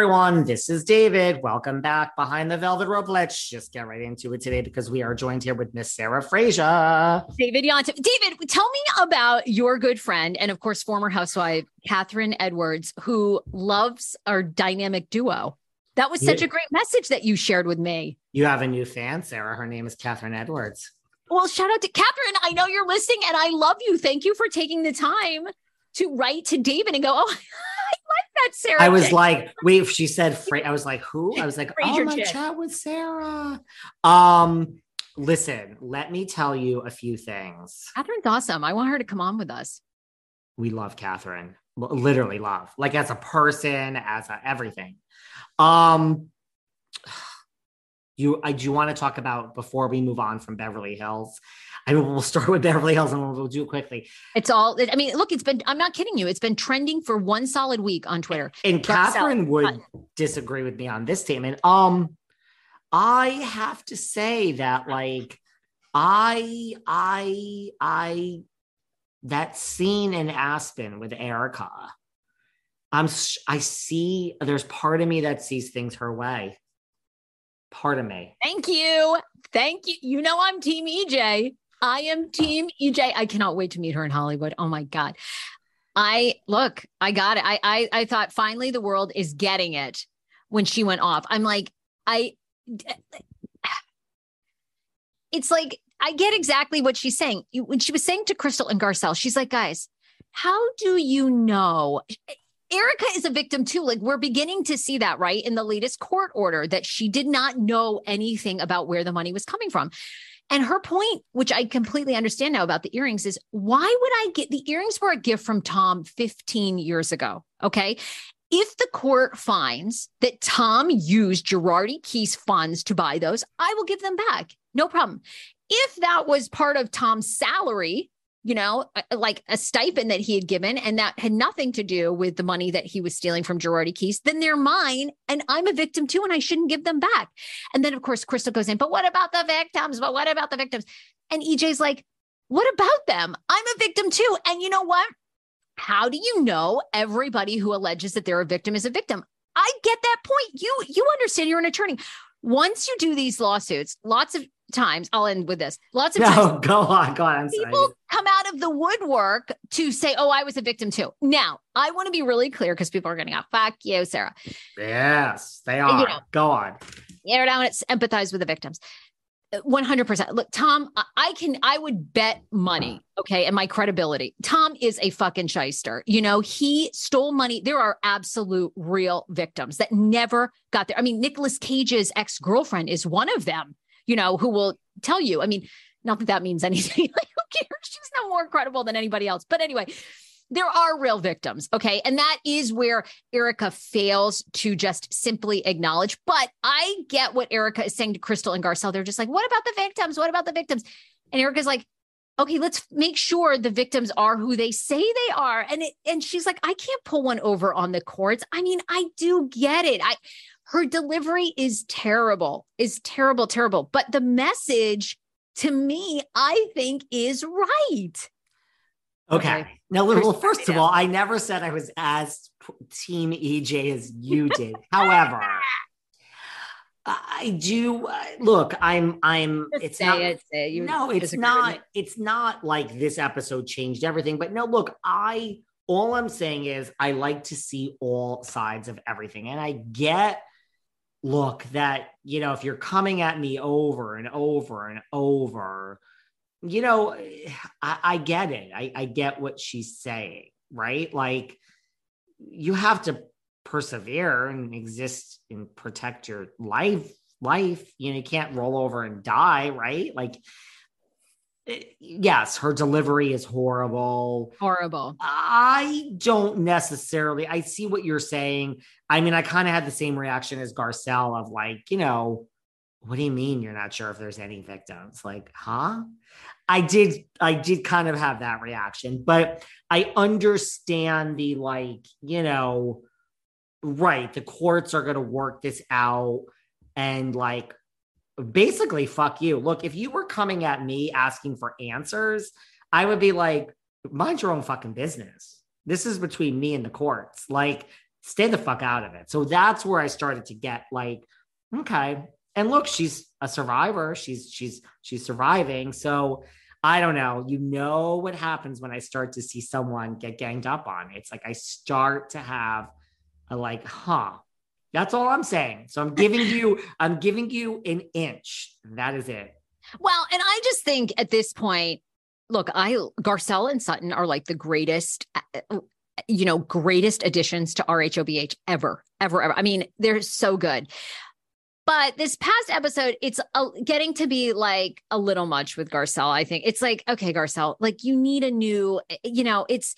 Everyone, this is David. Welcome back behind the velvet rope. Let's just get right into it today because we are joined here with Miss Sarah Fraser. David Yontef. David, tell me about your good friend and, of course, former housewife Catherine Edwards, who loves our dynamic duo. That was such Yeah. a great message that you shared with me. You have a new fan, Sarah. Her name is Catherine Edwards. Well, shout out to Catherine. I know you're listening and I love you. Thank you for taking the time to write to David and go, Oh, I Sarah. I was chick." like, wait, she said, Fra- I was like, who? I was like, oh, Frasier my chick. chat with Sarah. Um, listen, let me tell you a few things. Catherine's awesome. I want her to come on with us. we love Catherine, literally love, like as a person, as a everything. Um, you, I do want to talk about before we move on from Beverly Hills. I mean, we'll start with Beverly Hills and we'll, do it quickly. It's all, I mean, look, it's been, I'm not kidding you. It's been trending for one solid week on Twitter. And Catherine would disagree with me on this statement. Um, I have to say that, like, I, I, I, that scene in Aspen with Erika, I'm, I see. There's part of me that sees things her way. Part of me. Thank you. Thank you. You know, I'm Team EJ. I am Team EJ. I cannot wait to meet her in Hollywood. Oh my God. I look, I got it. I, I, I thought finally the world is getting it when she went off. I'm like, I, it's like, I get exactly what she's saying. When she was saying to Crystal and Garcelle, she's like, guys, how do you know? Erika is a victim too. Like we're beginning to see that, right? In the latest court order, that she did not know anything about where the money was coming from. And her point, which I completely understand now about the earrings, is why would I get the earrings were a gift from Tom 15 years ago? Okay. If the court finds that Tom used Girardi Keese funds to buy those, I will give them back. No problem. If that was part of Tom's salary, you know, uh, like a stipend that he had given, and that had nothing to do with the money that he was stealing from Girardi Keese, then they're mine, and I'm a victim too, and I shouldn't give them back. And then, of course, Crystal goes in, but what about the victims? But what about the victims? And EJ's like, what about them? I'm a victim too. And you know what? How do you know everybody who alleges that they're a victim is a victim? I get that point. You you understand you're an attorney. Once you do these lawsuits, lots of times, I'll end with this. Lots of times No, go on, go on. I'm sorry. people come out of the woodwork to say, "Oh, I was a victim too." Now, I want to be really clear because people are going to go, "Fuck you, Sarah." Yes, they You are. know. Go on. Air down, it's empathize with the victims. Uh, 100%. Look, Tom, I can, I would bet money, okay, and my credibility. Tom is a fucking shyster. You know, he stole money. There are absolute real victims that never got there. I mean, Nicolas Cage's ex girlfriend is one of them, you know, who will tell you. I mean, not that that means anything. like, who cares? She's no more credible than anybody else. But anyway, there are real victims. Okay. And that is where Erika fails to just simply acknowledge. But I get what Erika is saying to Crystal and Garcelle. They're just like, what about the victims? What about the victims? And Erika's like, okay, let's make sure the victims are who they say they are. And it, and she's like, I can't pull one over on the courts. I mean, I do get it. I her delivery is terrible, is terrible, terrible. But the message to me, I think is right. Okay. okay. Now, well, first of all, I never said I was as team EJ as you did. However, I do uh, look. I'm. I'm. Just it's not. It, it. no, it's not. It's not like this episode changed everything. But no, look. I. All I'm saying is I like to see all sides of everything, and I get. Look, that you know, if you're coming at me over and over and over, you know, I, I get it. I, I get what she's saying, right? Like you have to persevere and exist and protect your life life you know you can't roll over and die right like Eh, yes her delivery is horrible. Horrible. I don't necessarily i see what you're saying. I mean i kind of had the same reaction as garcelle of like you know what do you mean you're not sure if there's any victims? Like huh? I did I did kind of have that reaction, but I understand the like, you know, right, the courts are going to work this out and like basically fuck you. Look, if you were coming at me asking for answers, I would be like mind your own fucking business. This is between me and the courts. Like stay the fuck out of it. So that's where I started to get like okay, and look, she's a survivor. She's she's she's surviving. So I don't know. You know what happens when I start to see someone get ganged up on. It's like I start to have a like, huh. That's all I'm saying. So I'm giving you, I'm giving you an inch. That is it. Well, and I just think at this point, look, I Garcelle and Sutton are like the greatest uh, you know, greatest additions to RHOBH ever, ever, ever. I mean, they're so good. But this past episode, it's a, getting to be like a little much with Garcelle. I think it's like, okay, Garcelle, like you need a new, you know, it's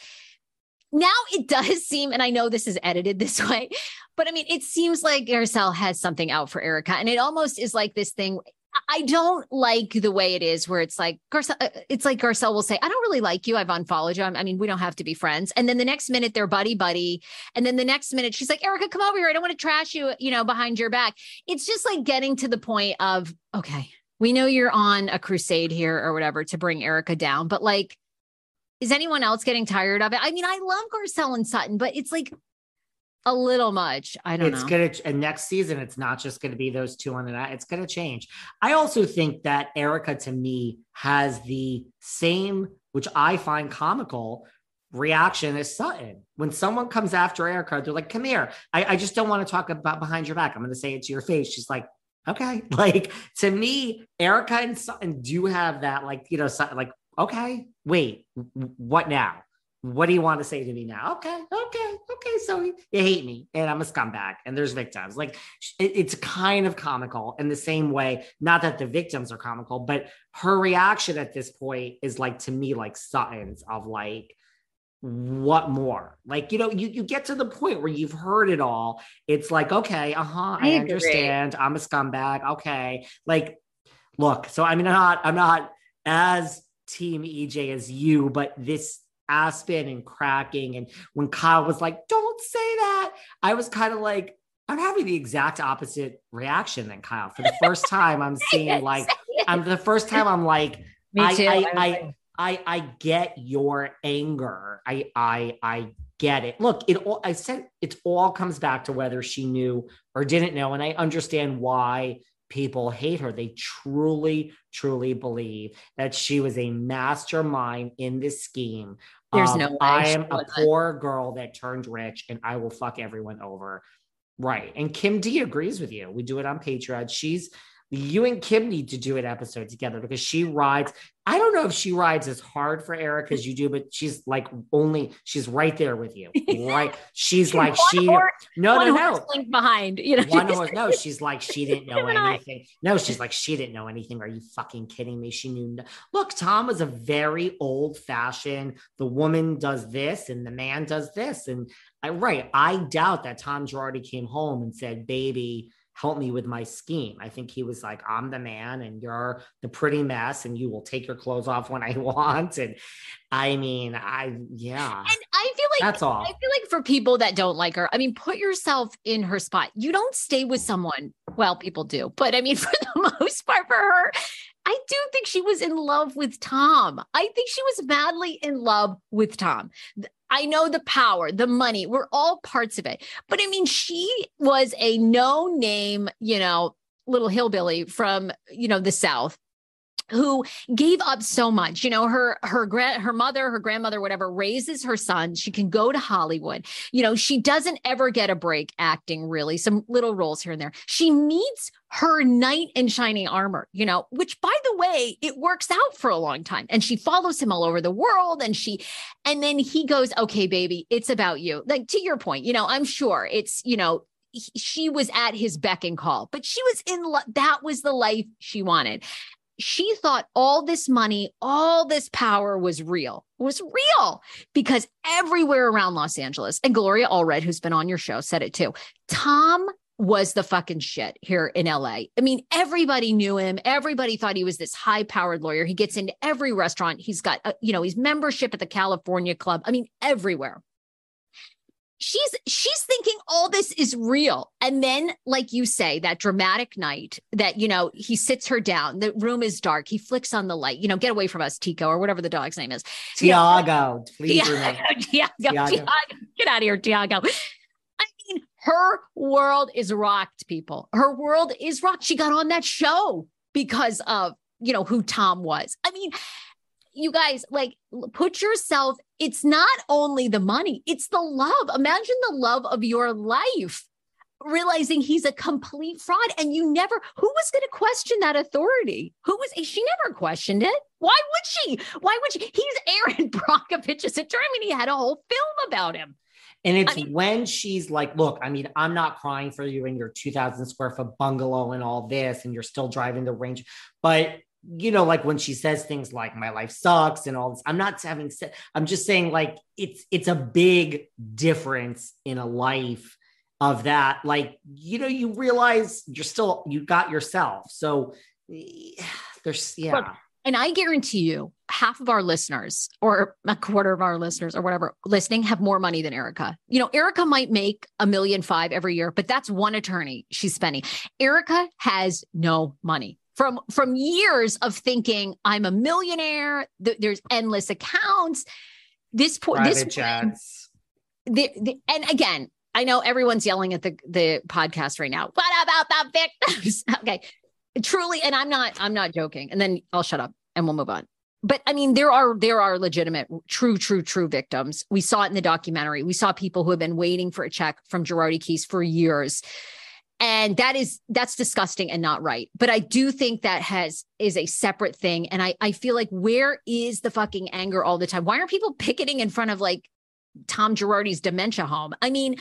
now it does seem, and I know this is edited this way, but I mean, it seems like Garcelle has something out for Erika. And it almost is like this thing I don't like the way it is where it's like Garcelle, uh, it's like Garcelle will say, I don't really like you. I've unfollowed you. I mean, we don't have to be friends. And then the next minute they're buddy buddy. And then the next minute she's like, Erika, come over here. I don't want to trash you, you know, behind your back. It's just like getting to the point of, okay, we know you're on a crusade here or whatever to bring Erika down, but like, is anyone else getting tired of it? I mean, I love Garcelle and Sutton, but it's like a little much. I don't know. it's know. gonna and next season it's not just gonna be those two on the night. It's gonna change. I also think that Erika to me has the same, which I find comical, reaction as Sutton. When someone comes after Erika, they're like, come here. I, I just don't want to talk about behind your back. I'm gonna say it to your face. She's like, okay. Like to me, Erika and Sutton do have that, like, you know, like, okay, wait, what now? what do you want to say to me now? Okay, okay, okay. So you hate me and I'm a scumbag and there's victims. Like it's kind of comical in the same way. Not that the victims are comical, but her reaction at this point is like to me, like Sutton's of like, what more? Like, you know, you, you get to the point where you've heard it all. It's like, okay, uh-huh, I, I understand. I'm a scumbag. Okay. Like, look, so I mean, I'm not, I'm not as team EJ as you, but this Aspen and cracking. And when Kyle was like, don't say that, I was kind of like, I'm having the exact opposite reaction than Kyle. For the first time, I'm seeing like, I'm the first time I'm like, Me too. I, I, I, I, I get your anger. I, I, I get it. Look, it all, I said it all comes back to whether she knew or didn't know. And I understand why people hate her. They truly, truly believe that she was a mastermind in this scheme. There's um, no way. I am a poor girl that turned rich and I will fuck everyone over. Right. And Kim D agrees with you. We do it on Patreon. She's you and Kim need to do an episode together because she rides. I don't know if she rides as hard for Eric as you do, but she's like only she's right there with you. Right. She's like she horse, no no no behind. You know, one horse, no, she's like she didn't know anything. No, she's like she didn't know anything. Are you fucking kidding me? She knew no- look, Tom was a very old-fashioned, the woman does this and the man does this. And I right, I doubt that Tom Girardi came home and said, baby help me with my scheme. I think he was like, I'm the man and you're the pretty mess and you will take your clothes off when I want. And I mean, I, yeah. And I feel like that's all. I feel like for people that don't like her, I mean, put yourself in her spot. You don't stay with someone. Well, people do, but I mean, for the most part, for her, I do think she was in love with Tom. I think she was madly in love with Tom. I know the power, the money, we're all parts of it. But I mean, she was a no name, you know, little hillbilly from, you know, the South who gave up so much you know her her grand her mother her grandmother whatever raises her son. She can go to hollywood. You know she doesn't ever get a break acting really some little roles here and there. She meets her knight in shining armor you know which by the way it works out for a long time. And she follows him all over the world and she and then he goes okay baby it's about you. Like to your point you know i'm sure it's you know she was at his beck and call, but she was in lo- that was the life she wanted she thought all this money, all this power was real, was real because everywhere around Los Angeles, and Gloria Allred, who's been on your show, said it too. Tom was the fucking shit here in LA. I mean, everybody knew him. Everybody thought he was this high powered lawyer. He gets into every restaurant. He's got, uh, you know, he's membership at the California Club. I mean, everywhere she's she's thinking all this is real. And then like you say that dramatic night that you know he sits her down the room is dark he flicks on the light you know get away from us tico or whatever the dog's name is. Tiago please tiago, tiago. tiago get out of here tiago. I mean her world is rocked people. Her world is rocked. She got on that show because of you know who tom was. I mean you guys like put yourself it's not only the money it's the love. Imagine the love of your life realizing he's a complete fraud and you never who was going to question that authority? Who was she never questioned it. Why would she? Why would she? He's erin brockovich's attorney I mean, he had a whole film about him. And it's I mean, when she's like, look, I mean, I'm not crying for you in your 2000 square foot bungalow and all this, and you're still driving the range. But you know, like when she says things like "my life sucks" and all this. I'm not having said. I'm just saying, like it's it's a big difference in a life of that. Like you know, you realize you're still you got yourself. So there's yeah. Look, and I guarantee you, half of our listeners, or a quarter of our listeners, or whatever, listening have more money than Erika. You know, Erika might make a million five every year, but that's one attorney she's spending. Erika has no money from from years of thinking I'm a millionaire. Th- there's endless accounts. This point, this. The, the, and again, I know everyone's yelling at the the podcast right now. What about the victims? okay, truly, and I'm not I'm not joking. And then I'll shut up and we'll move on. But I mean, there are there are legitimate, true, true, true victims. We saw it in the documentary. We saw people who have been waiting for a check from Girardi Keese for years and that is that's disgusting and not right. But i do think that has is a separate thing. And i i feel like where is the fucking anger all the time? Why aren't people picketing in front of like tom girardi's dementia home? I mean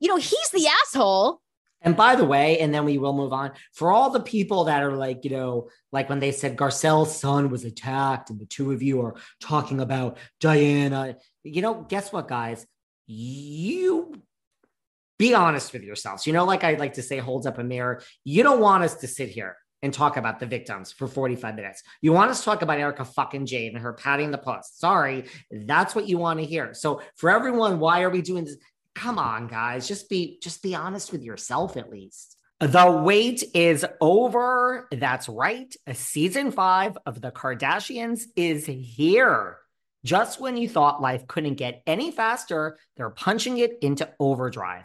you know he's the asshole. And by the way, and then we will move on. For all the people that are like, you know, like when they said Garcelle's son was attacked and the two of you are talking about Diana, you know, guess what, guys? You be honest with yourselves. You know, like I like to say, holds up a mirror. You don't want us to sit here and talk about the victims for 45 minutes. You want us to talk about Erika fucking Jayne and her patting the puss. Sorry, that's what you want to hear. So for everyone, why are we doing this? Come on, guys. Just be just be honest with yourself at least. The wait is over. That's right. A season five of The Kardashians is here. Just when you thought life couldn't get any faster, they're punching it into overdrive.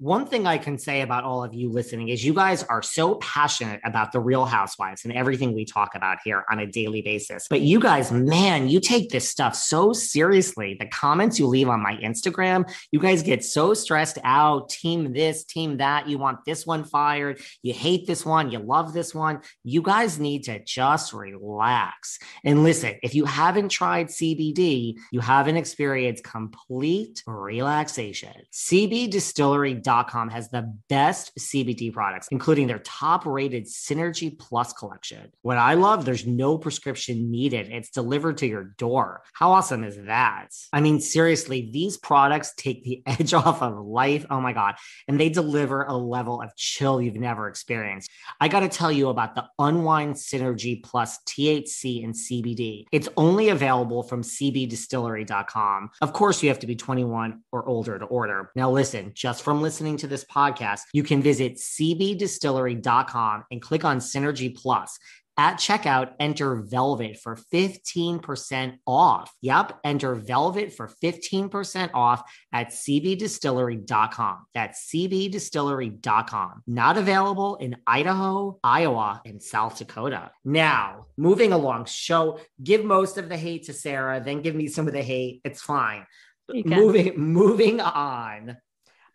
One thing I can say about all of you listening is you guys are so passionate about the real housewives and everything we talk about here on a daily basis. But you guys, man, you take this stuff so seriously. The comments you leave on my Instagram, you guys get so stressed out, team this, team that. You want this one fired. You hate this one. You love this one. You guys need to just relax. And listen, if you haven't tried CBD, you haven't experienced complete relaxation. CB Distillery CBD.com has the best CBD products, including their top rated Synergy Plus collection. What I love, there's no prescription needed. It's delivered to your door. How awesome is that? I mean, seriously, these products take the edge off of life. Oh my God. And they deliver a level of chill you've never experienced. I got to tell you about the Unwind Synergy Plus THC and CBD. It's only available from cbdistillery.com. Of course, you have to be 21 or older to order. Now, listen, just from listening listening to this podcast, you can visit cbdistillery.com and click on Synergy Plus. At checkout, enter Velvet for 15% off. Yep, enter Velvet for 15% off at cbdistillery.com. That's cbdistillery.com. Not available in Idaho, Iowa, and South Dakota. Now, moving along, show give most of the hate to Sarah, then give me some of the hate. It's fine. Moving moving on.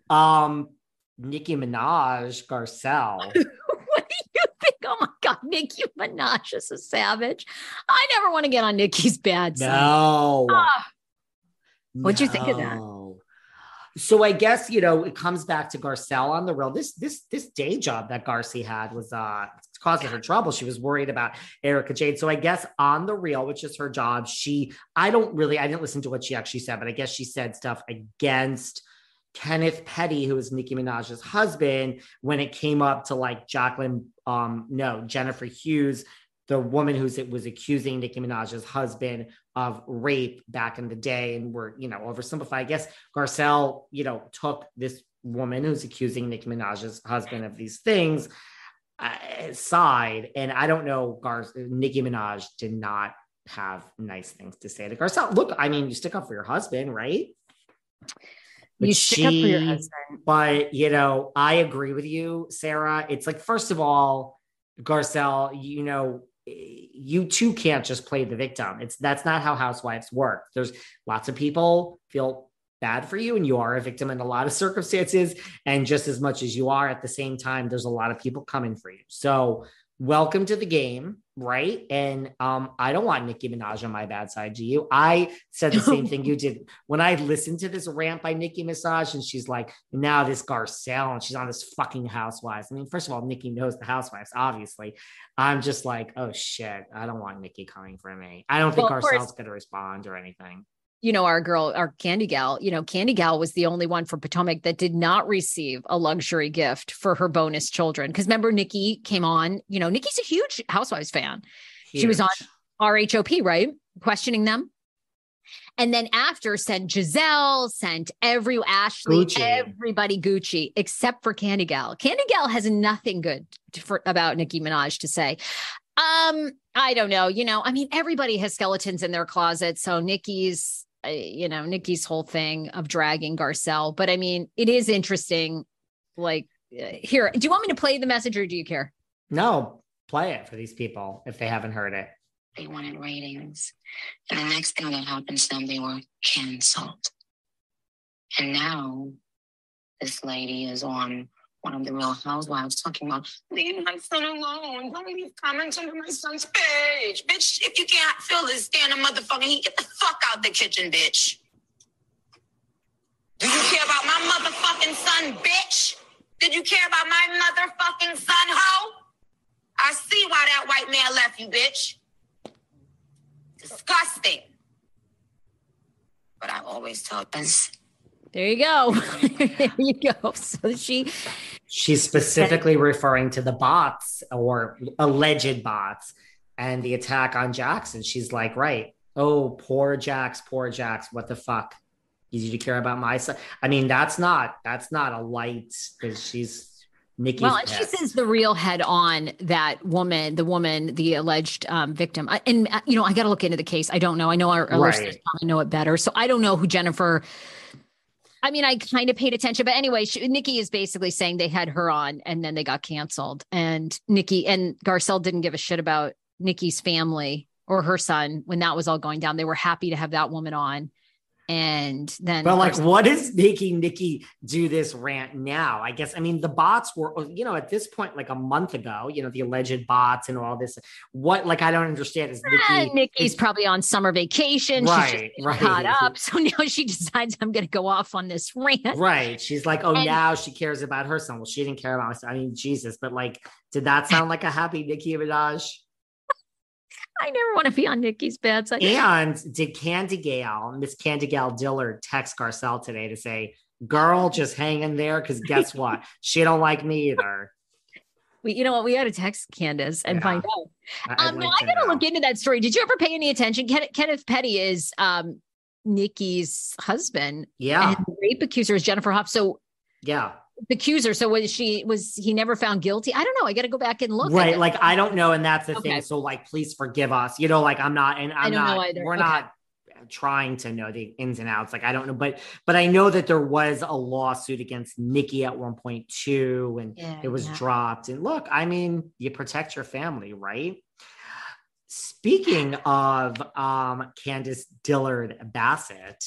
Um, Nicki Minaj, Garcelle. what do you think? Oh my God, Nicki Minaj is a savage. I never want to get on Nicki's bad side. No. Ah. What'd no. you think of that? So I guess you know it comes back to Garcelle on the real. This this this day job that Garcelle had was uh causing her trouble. She was worried about Erika Jayne. So I guess on the real, which is her job, she I don't really I didn't listen to what she actually said, but I guess she said stuff against Kenneth Petty, who was Nicki Minaj's husband, when it came up to like Jacqueline, um, no, Jennifer Hughes, the woman who was accusing Nicki Minaj's husband of rape back in the day, and we're, you know, oversimplify. I guess Garcelle, you know, took this woman who's accusing Nicki Minaj's husband of these things uh, side, and I don't know, Gar- Nicki Minaj did not have nice things to say to Garcelle. Look, I mean, you stick up for your husband, right? But you stick she, up for your husband. But you know, I agree with you, Sarah. It's like, first of all, Garcelle, you know, you too can't just play the victim. It's that's not how housewives work. There's lots of people feel bad for you and you are a victim in a lot of circumstances and just as much as you are at the same time there's a lot of people coming for you so welcome to the game, right? And um, I don't want Nicki Minaj on my bad side. Do you? I said the same thing you did when I listened to this rant by Nicki Minaj, and she's like, now this Garcelle, and she's on this fucking Housewives. I mean, first of all, Nicki knows the Housewives, obviously. I'm just like, oh shit, I don't want Nicki coming for me. I don't think well, Garcelle's going to respond or anything you know, our girl, our Candiace, you know, Candiace was the only one from Potomac that did not receive a luxury gift for her bonus children. Because remember, Nicki came on, you know, Nicki's a huge Housewives fan. Huge. She was on RHOP, right? Questioning them. And then after sent Gizelle, sent every Ashley, Gucci. everybody Gucci, except for Candiace. Candy Gal has nothing good for, about Nicki Minaj to say. Um, I don't know. You know, I mean, everybody has skeletons in their closet. So Nicki's you know, Nicki's whole thing of dragging Garcelle. But I mean, it is interesting. Like, uh, here, do you want me to play the message or do you care? No, play it for these people if they haven't heard it. They wanted ratings. And the next thing that happened to them, they were canceled. And now this lady is on one of the Real Housewives talking about leave my son alone. Don't leave comments under my son's page, bitch. If you can't fill this damn motherfucking heat, get the fuck out the kitchen, bitch. Do you care about my motherfucking son, bitch? Did you care about my motherfucking son, hoe? I see why that white man left you, bitch. Disgusting. But I always tell us There you go. there you go. So she She's specifically referring to the bots or alleged bots and the attack on Jackson. She's like, right. Oh, poor Jax, poor Jax. What the fuck? Easy to care about my son. I mean, that's not that's not a light because she's Nicki. well, and she says the real head on that woman, the woman, the alleged um, victim. I- And uh, you know, I got to look into the case. I don't know. I know our, our Right. listeners probably know it better, so I don't know who Jennifer. I mean, I kind of paid attention, but anyway, she, Nicki is basically saying they had her on and then they got canceled, and Nicki and Garcelle didn't give a shit about Nicki's family or her son when that was all going down. They were happy to have that woman on, and then But like, what is making Nicki do this rant now? I guess I mean the bots were, you know, at this point, like a month ago, you know, the alleged bots and all this. What like I don't understand is Ah, Nicki. Nikki's probably on summer vacation. She's Right, just right. caught up. So now she decides I'm going to go off on this rant. Right. She's like, oh, And- now she cares about her son. Well, she didn't care about my son. I mean, Jesus. But like, did that sound like a happy nicki Minaj? I never want to be on Nicki's bad side. And did Candiace, Miss Candiace Dillard, text Garcelle today to say, girl, just hang in there? Because guess what? She don't like me either. we, you know what? We got to text Candiace and Yeah. find out. I- Um, no, like I to got to look into that story. Did you ever pay any attention? Ken, Kenneth Petty is um, Nicki's husband. Yeah. And the rape accuser is Jennifer Hough. So Yeah. The accuser. So was she, was he never found guilty? I don't know. I got to go back and look. right. Like, I don't know. And that's the Okay. thing. So, like, please forgive us. You know, like, I'm not, and I'm either. we're Okay. not trying to know the ins and outs. Like, I don't know, but, but I know that there was a lawsuit against Nicki at one point too. And, Yeah, it was yeah. dropped. And look, I mean, you protect your family, right? Speaking of um Candiace Dillard Bassett,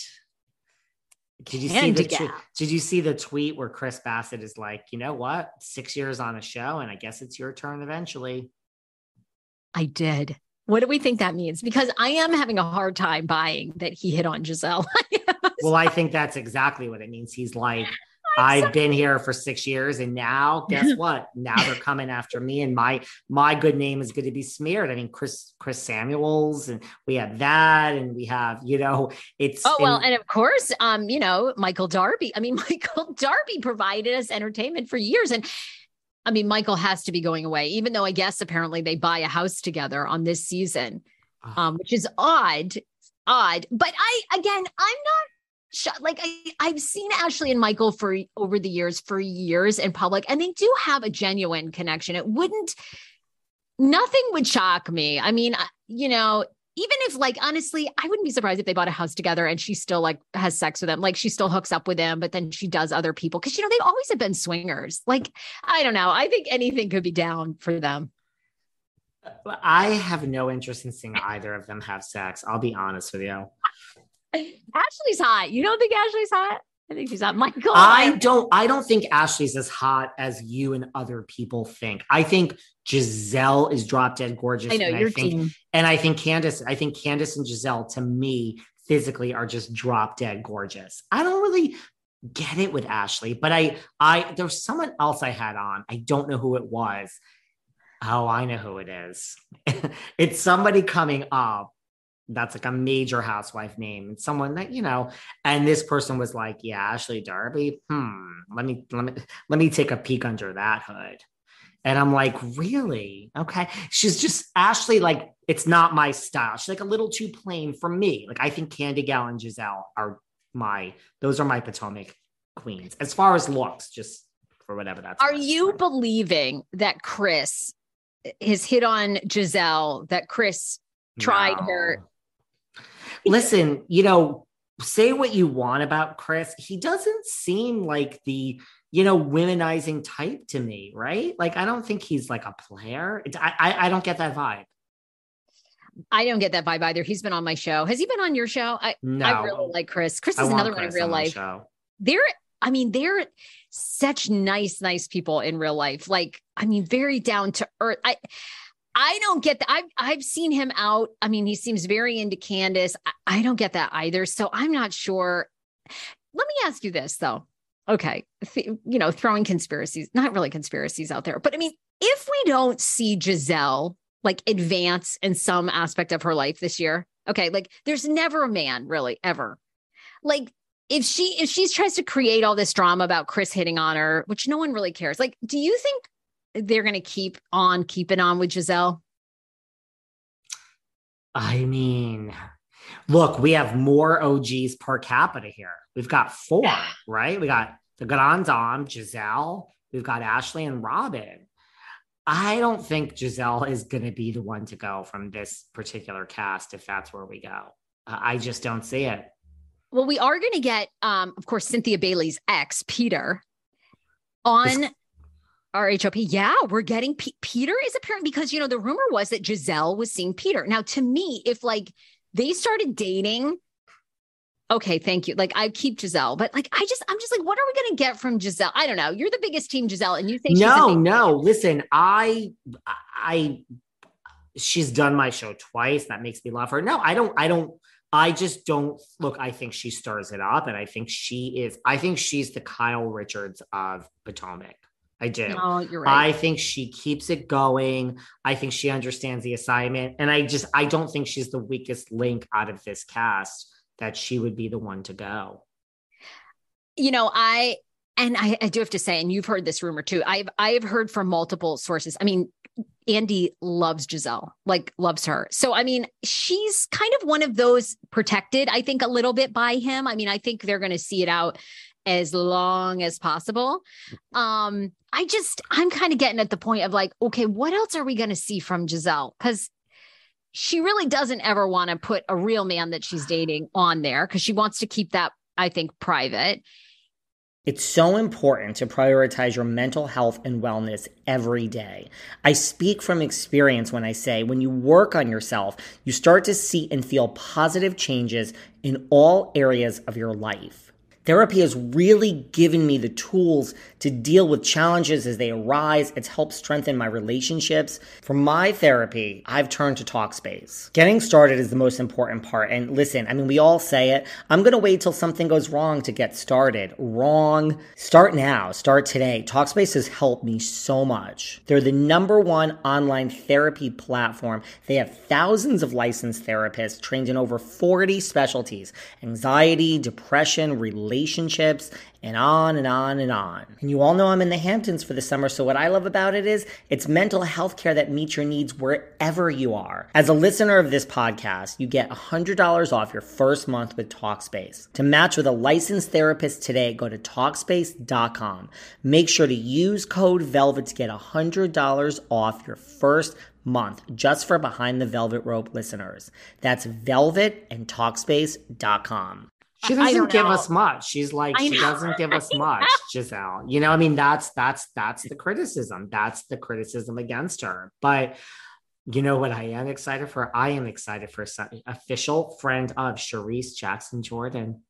did you see the tw- did you see the tweet where Chris Bassett is like, you know what, six years on a show, and I guess it's your turn eventually. I did. What do we think that means? Because I am having a hard time buying that he hit on Gizelle. Well, I think that's exactly what it means. He's like, I've been here for six years, and now guess what? Now they're coming after me, and my my good name is going to be smeared. I mean, Chris Chris Samuels, and we have that, and we have you know, it's Oh well, and- and of course, um, you know, Michael Darby. I mean, Michael Darby provided us entertainment for years. And I mean, Michael has to be going away, even though I guess apparently they buy a house together on this season, Ah. um, which is odd, odd. But I again, I'm not like I, I've seen Ashley and Michael for over the years, for years in public, and they do have a genuine connection. It wouldn't nothing would shock me. I mean, you know, even if like honestly, I wouldn't be surprised if they bought a house together and she still like has sex with him. Like she still hooks up with him, but then she does other people because you know they always have been swingers. Like I don't know. I think anything could be down for them. I have no interest in seeing either of them have sex. I'll be honest with you. Ashley's hot. You don't think Ashley's hot? I think she's hot. Michael. I don't I don't think Ashley's as hot as you and other people think. I think Gizelle is drop dead gorgeous. I know and your I think, team. And I think Candiace, I think Candiace and Gizelle to me physically are just drop dead gorgeous. I don't really get it with Ashley, but I I there's someone else I had on. I don't know who it was. Oh, I know who it is. it's somebody coming up that's like a major housewife name. And someone that you know and this person was like yeah ashley darby hmm let me let me let me take a peek under that hood. And i'm like really? Okay. She's just ashley like it's not my style. She's like a little too plain for me. Like i think candiace and gizelle are my those are my potomac queens as far as looks just for whatever that's Are you believing that Chris has hit on Gizelle? That Chris tried her. Listen, you know, say what you want about Chris. He doesn't seem like the, you know, womenizing type to me, right? Like, I don't think he's like a player. I, I, I don't get that vibe. I don't get that vibe either. He's been on my show. Has he been on your show? I, No. I really like Chris. Chris is another one in real on life. They're, I mean, they're such nice, nice people in real life. Like, I mean, very down to earth. I I don't get that. I've I've seen him out. I mean, he seems very into Candiace. I, I don't get that either. So I'm not sure. Let me ask you this though. Okay, Th- you know, throwing conspiracies, not really conspiracies out there, but I mean, if we don't see Gizelle like advance in some aspect of her life this year, okay, like there's never a man really ever like if she if she tries to create all this drama about Chris hitting on her, which no one really cares, like, do you think they're going to keep on keeping on with Gizelle? I mean, look, we have more OGs per capita here. We've got four, right? We got the Grand Dame, Gizelle, We've got Ashley and Robyn. I don't think Gizelle is going to be the one to go from this particular cast if that's where we go. I just don't see it. Well, we are going to get, um, of course, Cynthia Bailey's ex, Peter, on RHOP. Yeah, we're getting P- Peter is appearing because, you know, the rumor was that Gizelle was seeing Peter. Now, to me, if like they started dating, okay, thank you. Like I keep Gizelle, but like I just, I'm just like, what are we going to get from Gizelle? I don't know. You're the biggest team, Gizelle, and you think no, no. Listen, I, I, she's done my show twice. That makes me love her. No, I don't. I don't. I just don't look. I think she stirs it up, and I think she is. I think she's the Kyle Richards of Potomac. I do. No, you're right. I think she keeps it going. I think she understands the assignment, and I just I don't think she's the weakest link out of this cast. That she would be the one to go. You know, I and I, I do have to say, and you've heard this rumor too. I've I've heard from multiple sources. I mean, Andy loves Gizelle, like loves her. So, I mean, she's kind of one of those protected, I think, a little bit by him. I mean, I think they're going to see it out as long as possible. Um, I just, I'm kind of getting at the point of like, okay, what else are we going to see from Gizelle? Because she really doesn't ever want to put a real man that she's dating on there because she wants to keep that, I think, private. It's so important to prioritize your mental health and wellness every day. I speak from experience when I say when you work on yourself, you start to see and feel positive changes in all areas of your life. Therapy has really given me the tools to deal with challenges as they arise. It's helped strengthen my relationships. For my therapy, I've turned to Talkspace. Getting started is the most important part. And listen, I mean, we all say it. I'm going to wait till something goes wrong to get started. Wrong. Start now. Start today. Talkspace has helped me so much. They're the number one online therapy platform. They have thousands of licensed therapists trained in over 40 specialties anxiety, depression, relationships relationships, and on and on and on. And you all know I'm in the Hamptons for the summer, so what I love about it is it's mental health care that meets your needs wherever you are. As a listener of this podcast, you get $100 off your first month with Talkspace. To match with a licensed therapist today, go to Talkspace.com. Make sure to use code VELVET to get $100 off your first month just for Behind the Velvet Rope listeners. That's velvet and Talkspace.com. She doesn't give know. us much. She's like, she doesn't give us much, Gizelle. You know, I mean, that's that's that's the criticism. That's the criticism against her. But you know what I am excited for? I am excited for some official friend of Charrisse Jackson Jordan.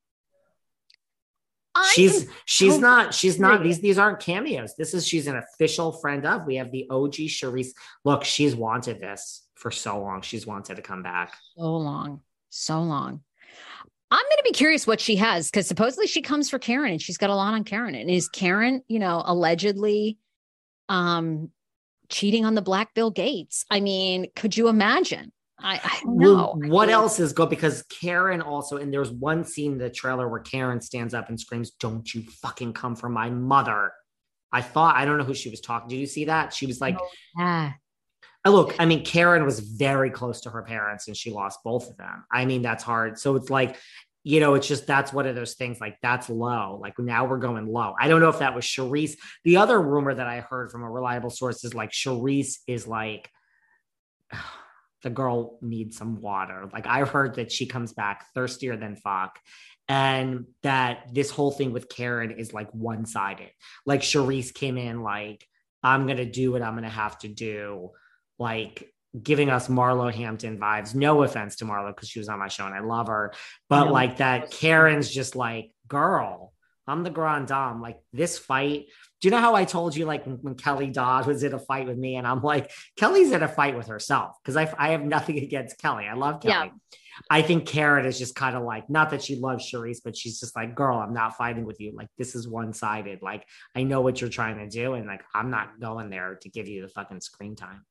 She's she's so not she's not these these aren't cameos. This is she's an official friend of. We have the OG Charrisse. Look, she's wanted this for so long. She's wanted to come back. so long, so long. I'm going to be curious what she has because supposedly she comes for Karen and she's got a lot on Karen. And is Karen, you know, allegedly um cheating on the Black Bill Gates? I mean, could you imagine? I, I know. Well, what else is good? Because Karen also, and there's one scene in the trailer where Karen stands up and screams, Don't you fucking come for my mother. I thought, I don't know who she was talking. To. Did you see that? She was like, Yeah. Uh, Look, I mean, Karen was very close to her parents and she lost both of them. I mean, that's hard. So it's like, you know, it's just that's one of those things like that's low. Like now we're going low. I don't know if that was Charrisse. The other rumor that I heard from a reliable source is like Charrisse is like, the girl needs some water. Like I heard that she comes back thirstier than fuck. And that this whole thing with Karen is like one sided. Like Sharice came in like, I'm going to do what I'm going to have to do like giving us Marlo Hampton vibes. No offense to Marlo because she was on my show and I love her, but No. like that Karen's just like, girl, I'm the grand dame. Like this fight. Do you know how I told you like when, when Kelly Dodd was in a fight with me, and I'm like, Kelly's in a fight with herself because I I have nothing against Kelly. I love Kelly. Yeah. I think Karen is just kind of like, not that she loves Charrisse, but she's just like, girl, I'm not fighting with you. Like, this is one sided. Like, I know what you're trying to do. And like, I'm not going there to give you the fucking screen time.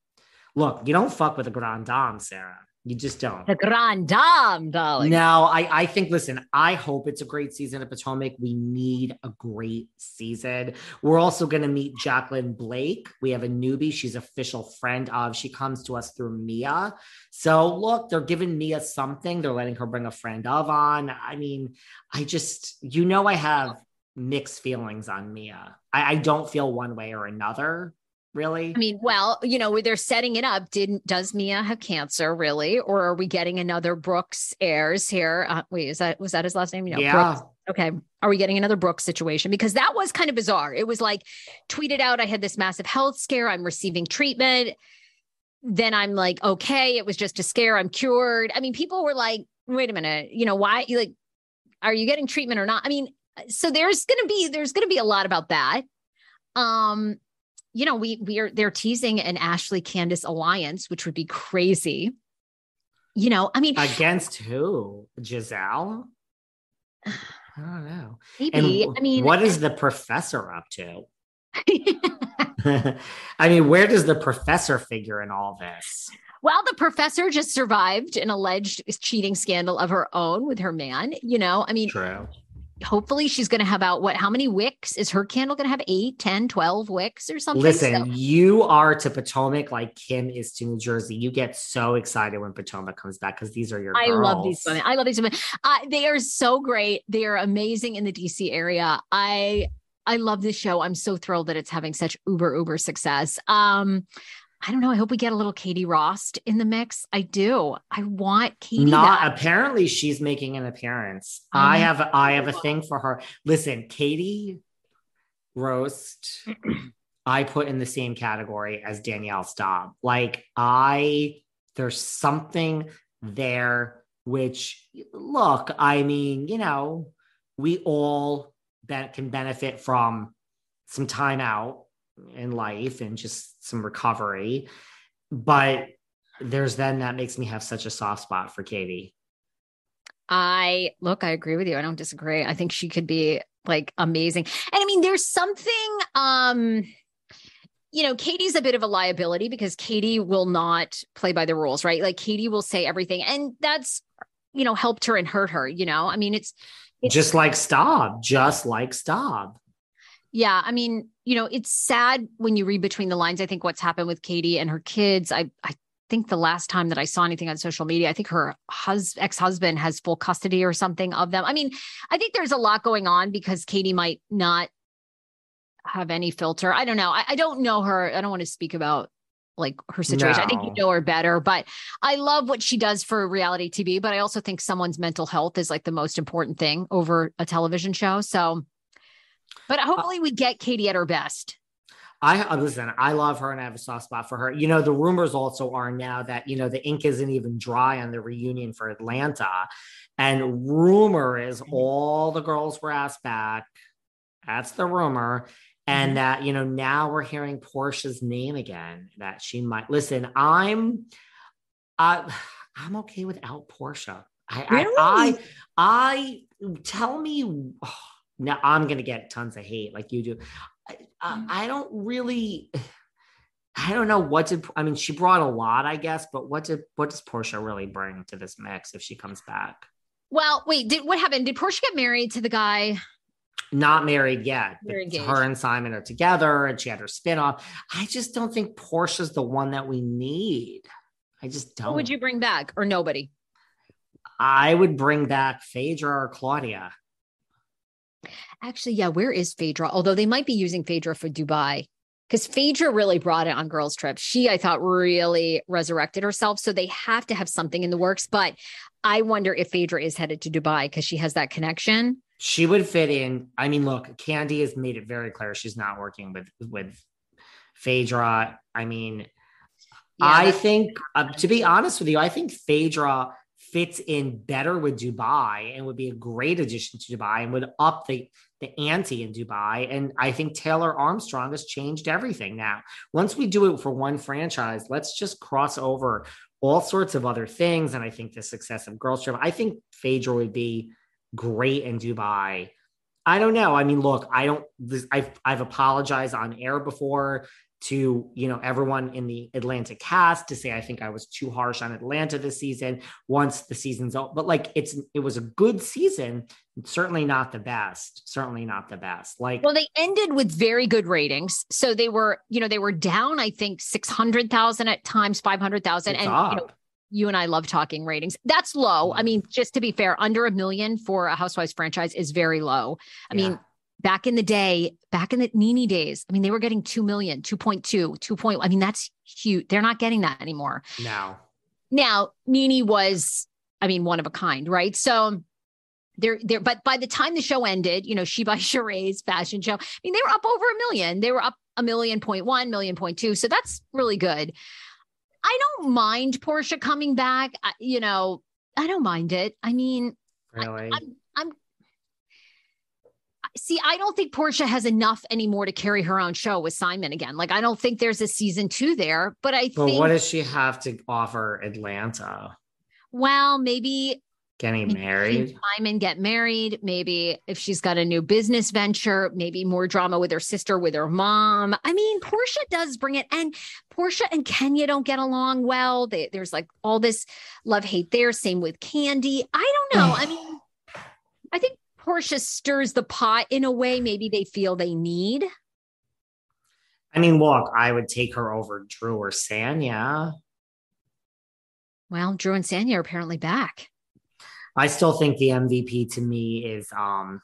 Look, you don't fuck with a grand dame, Sarah. You just don't. The grand dame, darling. No, I, I think, listen, I hope it's a great season at Potomac. We need a great season. We're also going to meet Jacqueline Blake. We have a newbie. She's official friend of, she comes to us through Mia. So look, they're giving Mia something. They're letting her bring a friend of on. I mean, I just, you know, I have mixed feelings on Mia. I, I don't feel one way or another really? I mean, well, you know, they're setting it up. Didn't does Mia have cancer really, or are we getting another Brooks Ayers here? Uh, wait, is that was that his last name? yeah. Brooks. Okay. Are we getting another Brooks situation? Because that was kind of bizarre. It was like tweeted out, I had this massive health scare. I'm receiving treatment. Then I'm like, okay, it was just a scare. I'm cured. I mean, people were like, wait a minute, you know, why you like, are you getting treatment or not? I mean, so there's gonna be there's gonna be a lot about that. Um, you know, we we are they're teasing an Ashley Candiace alliance, which would be crazy. You know, I mean, against who? Gizelle? I don't know. Maybe. And I mean, what is the professor up to? I mean, where does the professor figure in all this? Well, the professor just survived an alleged cheating scandal of her own with her man. You know, I mean, True. Hopefully she's going to have out what, how many wicks? Is her candle going to have 8, 10, 12 wicks or something? Listen, So- you are to Potomac like Kim is to New Jersey. You get so excited when Potomac comes back because these are your I love these women. I love these women. Uh, they are so great. They are amazing in the DC area. I I love this show. I'm so thrilled that it's having such uber uber success. Um, I don't know. I hope we get a little Katie Rost in the mix. I do. I want Katie. Not back. apparently she's making an appearance. I I have I have a thing for her. Listen, Katie Rost I put in the same category as Danielle Staub. Like I there's something there which look, I mean, you know, we all ben- can benefit from some time out in life and just some recovery. But there's then that makes me have such a soft spot for Katie. I look, I agree with you. I don't disagree. I think she could be like amazing. And I mean, there's something um you know, Katie's a bit of a liability because Katie will not play by the rules, right? Like Katie will say everything and that's you know, helped her and hurt her, you know. I mean, it's it's just like Staub, just like Staub. Yeah, I mean, you know, it's sad when you read between the lines. I think what's happened with Katie and her kids. I I think the last time that I saw anything on social media, I think her hus- ex-husband has full custody or something of them. I mean, I think there's a lot going on because Katie might not have any filter. I don't know. I, I don't know her. I don't want to speak about like her situation. I think you know her better, but I love what she does for reality TV. But I also think someone's mental health is like the most important thing over a television show. So, but uh, hopefully we get Katie at her best. I uh, listen, I love her and I have a soft spot for her. You know, the rumors also are now that, you know, the ink isn't even dry on the reunion for Atlanta. And rumor is mm-hmm. all the girls were asked back. That's the rumor. And mm-hmm. that, you know, now we're hearing Porsha's name again, that she might listen. I'm I I'm okay without Porsha. I Really? I, I I tell me oh, now I'm gonna get tons of hate like you do. I, I, I don't really I don't know what did I mean she brought a lot, I guess, but what did what does Porsha really bring to this mix if she comes back? Well, wait, did what happened? Did Porsha get married to the guy? Not married yet. They're but engaged. her and Simon are together and she had her spinoff. I just don't think Porsha's the one that we need. I just don't. Who would you bring back or nobody? I would bring back Phaedra or Claudia. Actually, yeah, where is Phaedra? Although they might be using Phaedra for Dubai. Because Phaedra really brought it on girls' trip. She, I thought, really resurrected herself. So they have to have something in the works. But I wonder if Phaedra is headed to Dubai because she has that connection. She would fit in. I mean, look, Kandi has made it very clear she's not working with with Phaedra. I mean, Yeah, I think, uh, to be honest with you, I think Phaedra fits in better with Dubai and would be a great addition to Dubai and would up the the ante in Dubai. And I think Taylor Armstrong has changed everything now. Once we do it for one franchise, let's just cross over all sorts of other things. And I think the success of Girls Trip, I think Phaedra would be great in Dubai. I don't know. I mean, look, I don't. This, I've I've apologized on air before to you know everyone in the Atlanta cast to say I think I was too harsh on Atlanta this season. Once the season's out but like it's it was a good season certainly not the best certainly not the best like well they ended with very good ratings. So they were you know they were down I think 600,000 at times 500,000 and you, know, you and I love talking ratings. That's low. I mm-hmm. mean just to be fair under a million for a Housewives franchise is very low. I yeah. mean back in the day, back in the NeNe days, I mean, they were getting 2 million, 2.2, 2 point. I mean, that's huge. They're not getting that anymore. Now, now NeNe was, I mean, one of a kind, right? So there, there, but by the time the show ended, you know, she by Sheree's fashion show, I mean, they were up over a million. They were up a million point one, million point two. So that's really good. I don't mind Porsha coming back. I, you know, I don't mind it. I mean, really? I, see, I don't think Porsha has enough anymore to carry her own show with Simon again. Like, I don't think there's a season two there, but I but think. what does she have to offer Atlanta? Well, maybe getting married. Simon get married. Maybe if she's got a new business venture, maybe more drama with her sister, with her mom. I mean, Porsha does bring it. And Porsha and Kenya don't get along well. They, there's like all this love hate there. Same with Kandi. I don't know. I mean, I think Porsha stirs the pot in a way maybe they feel they need. I mean, look, I would take her over Drew or Sanya. Well, Drew and Sanya are apparently back. I still think the MVP to me is um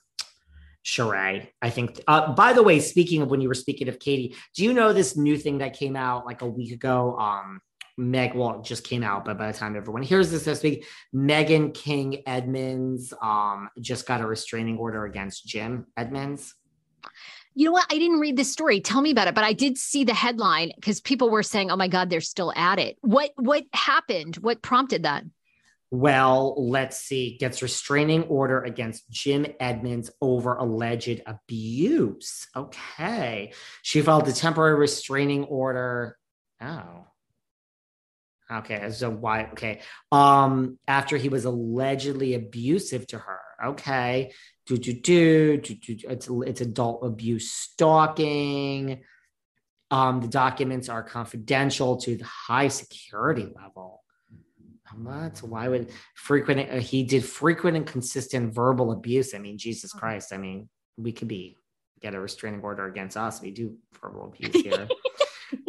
Sheree. I think. Uh, by the way, speaking of when you were speaking of Katie, do you know this new thing that came out like a week ago? Um, Meg, well, just came out, but by the time everyone hears this this week, Megan King Edmonds um, just got a restraining order against Jim Edmonds. You know what? I didn't read this story. Tell me about it, but I did see the headline because people were saying, "Oh my God, they're still at it." What what happened? What prompted that? Well, let's see. Gets restraining order against Jim Edmonds over alleged abuse. Okay. She filed a temporary restraining order. Oh. Okay, so why? Okay, um, after he was allegedly abusive to her. Okay, do do do do do. It's it's adult abuse, stalking. Um, the documents are confidential to the high security level. What? Why would frequent? Uh, he did frequent and consistent verbal abuse. I mean, Jesus Christ. I mean, we could be get a restraining order against us. We do verbal abuse here.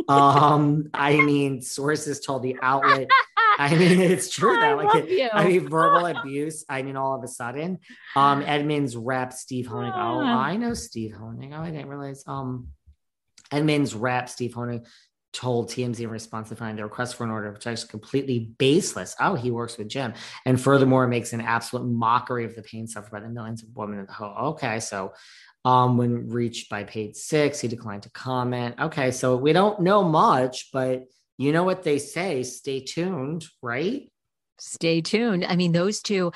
um, I mean, sources told the outlet. I mean, it's true that like it, I mean, verbal abuse. I mean, all of a sudden, um, Edmonds rep Steve Honig. Oh, I know Steve Honig. Oh, I didn't realize. Um, Edmonds rep Steve Honig told TMZ in response to find the request for an order of protection completely baseless. Oh, he works with Jim, and furthermore, makes an absolute mockery of the pain suffered by the millions of women in the home. Okay, so um, when reached by page six, he declined to comment. Okay, so we don't know much, but you know what they say. Stay tuned, right? Stay tuned. I mean, those two.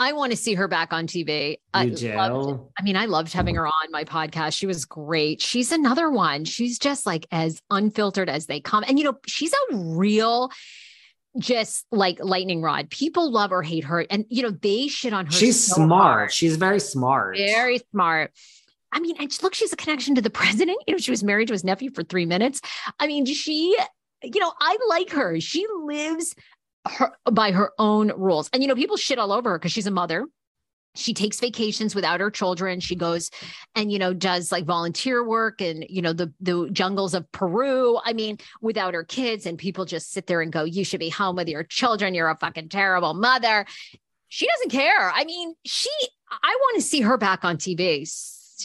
I want to see her back on TV. You I do. Loved, I mean, I loved having her on my podcast. She was great. She's another one. She's just like as unfiltered as they come. And you know, she's a real just like lightning rod. People love or hate her. And you know, they shit on her. She's so smart. hard. She's very smart. Very smart. I mean, and look, she's a connection to the president. You know, she was married to his nephew for three minutes. I mean, she, you know, I like her. She lives her by her own rules. And you know, people shit all over her because she's a mother. She takes vacations without her children. She goes and you know does like volunteer work and you know the the jungles of Peru. I mean, without her kids, and people just sit there and go, "You should be home with your children. You're a fucking terrible mother." She doesn't care. I mean, she. I want to see her back on TV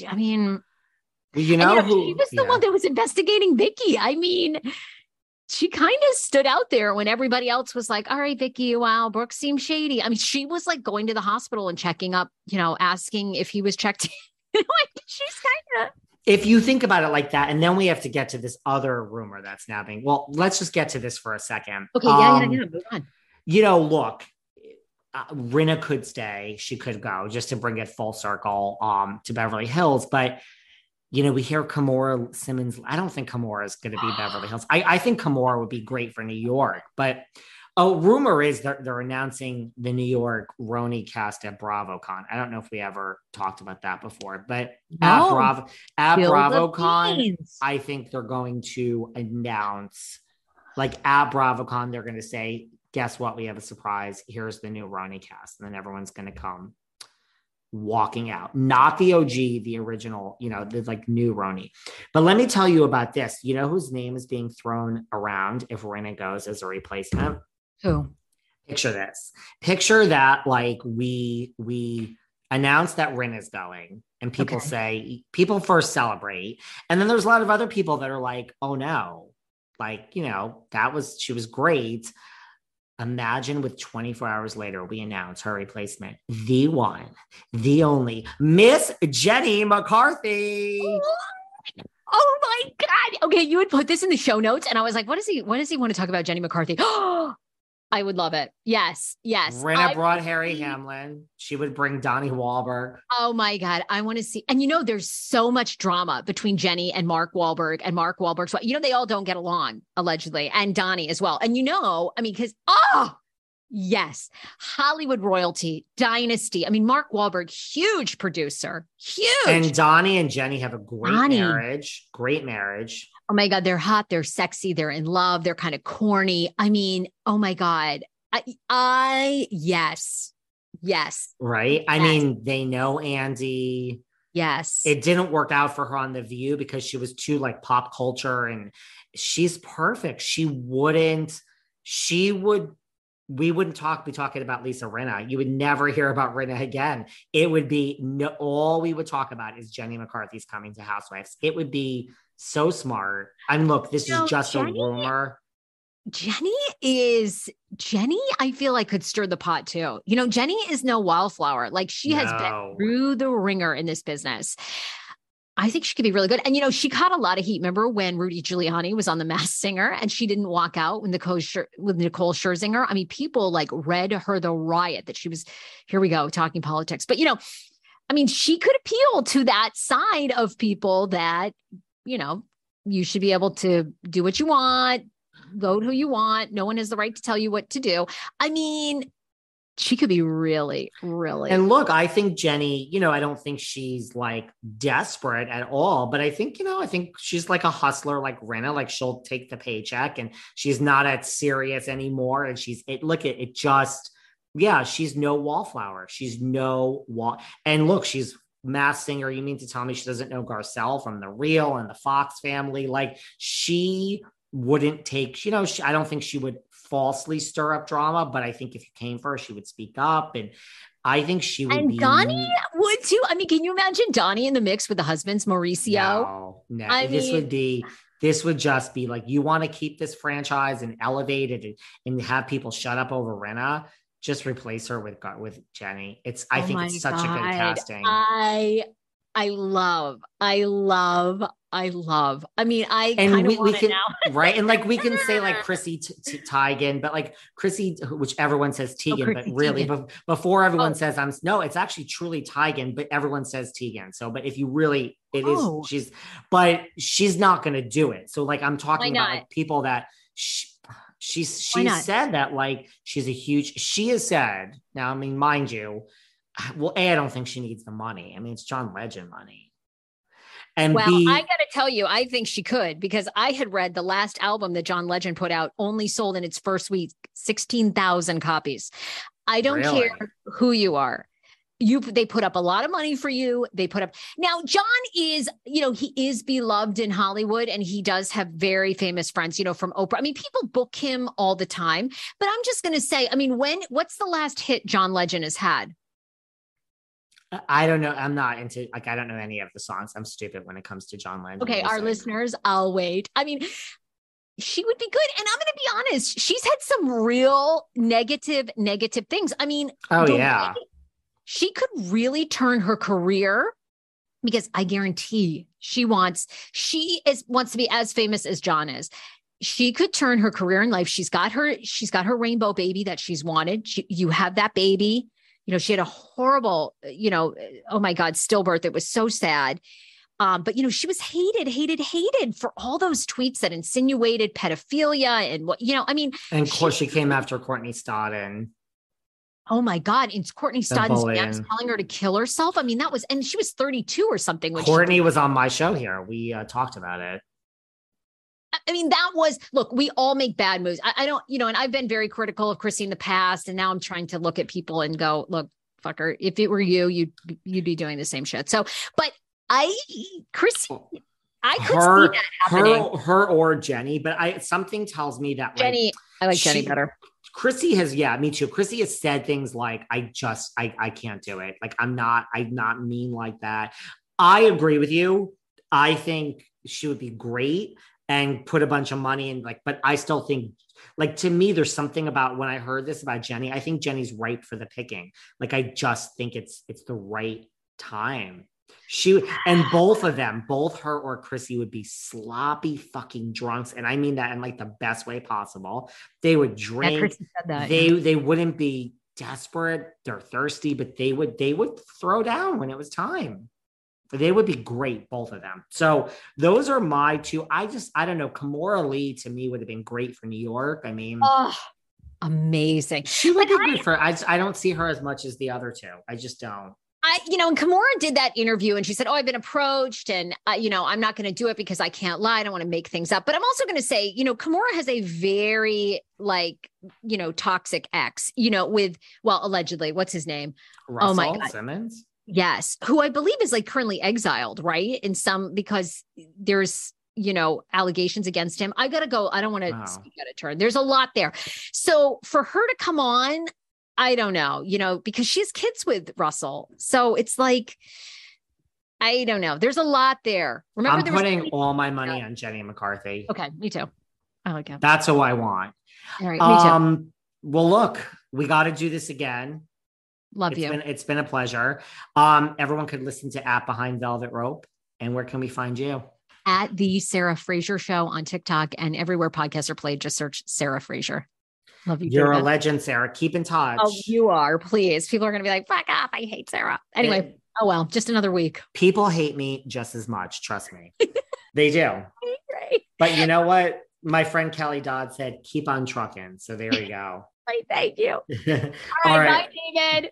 I mean, you know, and, you know she was the yeah. one that was investigating Vicki. I mean, she kind of stood out there when everybody else was like, all right, Vicki, wow, Brooke seems shady. I mean, she was like going to the hospital and checking up, you know, asking if he was checked. She's kind of. If you think about it like that, and then we have to get to this other rumor that's nabbing. Well, let's just get to this for a second. Okay, yeah, um, yeah, yeah. Move on. You know, look, uh, Rinna could stay. She could go just to bring it full circle um, to Beverly Hills. But, you know, we hear Kimora Simmons. I don't think Kimora is going to be Beverly Hills. I, I think Kimora would be great for New York. But, oh, rumor is they're, they're announcing the New York RHONY cast at BravoCon. I don't know if we ever talked about that before, but at, No. Bravo, at Spill the BravoCon. I think they're going to announce, like at BravoCon, they're going to say, guess what? We have a surprise. Here's the new RHONY cast. And then everyone's going to come walking out, not the OG, the original, you know, the like new RHONY. But let me tell you about this. You know whose name is being thrown around if Rinna goes as a replacement? Who? Picture this. Picture that like we we announce that Rin is going and people Okay. say people first celebrate. And then there's a lot of other people that are like, oh no, like, you know, that was she was great. Imagine with 24 hours later, we announce her replacement, the one, the only Miss Jenny McCarthy. Oh, oh my God. Okay, you would put this in the show notes. And I was like, what does he what does he want to talk about Jenny McCarthy? Oh, I would love it. Yes, yes. Rinna I- brought Harry Hamlin. She would bring Donnie Wahlberg. Oh my God. I want to see. And you know, there's so much drama between Jenny and Mark Wahlberg and Mark Wahlberg's wife. You know, they all don't get along, allegedly, and Donnie as well. And you know, I mean, because, oh, yes, Hollywood royalty, dynasty. I mean, Mark Wahlberg, huge producer, huge. And Donnie and Jenny have a great Donnie. marriage. Great marriage. oh my God, they're hot, they're sexy, they're in love, they're kind of corny. I mean, oh my God. I, I, yes, yes, Right. I Yes. mean, they know Andy. yes. It didn't work out for her on The View because she was too like pop culture and she's perfect. She wouldn't, she would, we wouldn't talk, be talking about Lisa Rinna. You would never hear about Rinna again. It would be no, all we would talk about is Jenny McCarthy's coming to Housewives. It would be so smart. And look, this You know, is just Jenny- a rumor. Jenny is Jenny, I feel like could stir the pot too. You know, Jenny is no wildflower. Like she has been through the ringer in this business. I think she could be really good. And you know, she caught a lot of heat. Remember when Rudy Giuliani was on the Masked Singer and she didn't walk out when Nicole with Nicole Scherzinger? I mean, people like read her the riot that she was. Here we go talking politics. But you know, I mean, she could appeal to that side of people that you know you should be able to do what you want, vote who you want. No one has the right to tell you what to do. I mean, she could be really, really. And look, I think Jenny, you know, I don't think she's like desperate at all, but I think, you know, I think she's like a hustler like Rinna, like she'll take the paycheck and she's not at serious anymore. And she's it look at it just, yeah, she's no wallflower. She's no wall. And look, she's Masked Singer. You mean to tell me she doesn't know Garcelle from the real and the Fox family? Like she wouldn't take, you know, she, I don't think she would falsely stir up drama, but I think if you came for her, she would speak up. And I think she would and be Donnie would too. I mean, can you imagine Donnie in the mix with the husbands, Mauricio? No, no. I this mean- would be this would just be like you want to keep this franchise and elevate it and, and have people shut up over Rinna. Just replace her with with Jenny. It's I Oh think it's such a good casting. I I love, I love, I love. I mean, I and we, we can right and like we can say like Chrissy T- T- Teigen, but like Chrissy, which everyone says oh, Tegan, but really, Teigen. be- before everyone Oh. says I'm no, it's actually truly Teigen, but everyone says Tegan. So, but if you really, it is Oh. she's, but she's not going to do it. So, like I'm talking about like people that She, she's she said that like she's a huge. She has said now. I mean, mind you, well, a I don't think she needs the money. I mean, it's John Legend money. And Well, B, I got to tell you, I think she could because I had read the last album that John Legend put out only sold in its first week 16,000 copies. I don't Really? care who you are. You they put up a lot of money for you. They put up Now John is, you know, he is beloved in Hollywood and he does have very famous friends, you know, from Oprah. I mean, people book him all the time. But I'm just going to say, I mean, when what's the last hit John Legend has had? I don't know. I'm not into like I don't know any of the songs. I'm stupid when it comes to John Legend. Okay, our listeners, I'll wait. I mean, she would be good. And I'm going to be honest, she's had some real negative, negative things. I mean, Oh yeah. she could really turn her career because I guarantee she wants, she is wants to be as famous as John is. she could turn her career in life. She's got her, she's got her rainbow baby that she's wanted. She, you have that baby. You know, she had a horrible, you know, oh my God, stillbirth. It was so sad. Um, but you know, she was hated, hated, hated for all those tweets that insinuated pedophilia and what, you know, I mean, And of course, she came after Courtney Stodden. oh my God, it's Courtney Stodden's fans telling her to kill herself. I mean, that was, and she was 32 or something. When she- Courtney was on my show here. We uh, talked about it. I mean, that was look, we all make bad moves. I, I don't, you know, and I've been very critical of Chrissy in the past, and now I'm trying to look at people and go, look, fucker, if it were you, you'd you'd be doing the same shit. So, but I Chrissy, I could her, see that happening. her, her, or Jenny. But I something tells me that like, Jenny, I like Jenny better. Chrissy has, yeah, me too. Chrissy has said things like, I just, I, I can't do it. Like, I'm not, I'm not mean like that. I agree with you. I think she would be great and put a bunch of money in, like, but I still think, like, to me, there's something about when I heard this about Jenny, I think Jenny's ripe for the picking. Like, I just think it's, it's the right time. She and both of them, both her or Chrissy, would be sloppy fucking drunks, and I mean that in like the best way possible. They would drink that. they yeah. they wouldn't be desperate they're thirsty but they would they would throw down when it was time they would be great both of them so those are my two i just i don't know Kimora lee to me would have been great for new york i mean Oh, amazing. she would be good for I, I don't see her as much as the other two i just don't I, you know, and Kimora did that interview and she said, Oh, I've been approached and, uh, you know, I'm not going to do it because I can't lie. I don't want to make things up. But I'm also going to say, you know, Kimora has a very, like, you know, toxic ex, you know, with, well, allegedly, what's his name? Russell Oh my God. simmons Yes. Who I believe is like currently exiled, right? In some, because there's, you know, allegations against him. I got to go. I don't want to Wow. speak out of turn. There's a lot there. So for her to come on, I don't know, you know, because she has kids with Russell. So it's like, I don't know. There's a lot there. Remember, i'm there was- putting all my money on jenny mccarthy okay, me too. I like him. that's who i want All right, me too. um well look we got to do this again Love It's you. been it's been a pleasure. Um, everyone could listen to at Behind Velvet Rope. And where can we find you? At the Sarah Fraser Show on TikTok and everywhere podcasts are played, just search Sarah Fraser. Love you. You're a legend, Sarah. Keep in touch. Oh, you are. Please. People are going to be like, fuck off. I hate Sarah. Anyway, It- oh well, just another week. people hate me just as much. Trust me, they do. Right. But you know what? My friend Kelly Dodd said, "Keep on trucking." So there you go. Right. Thank you. All All right. right. Bye, David.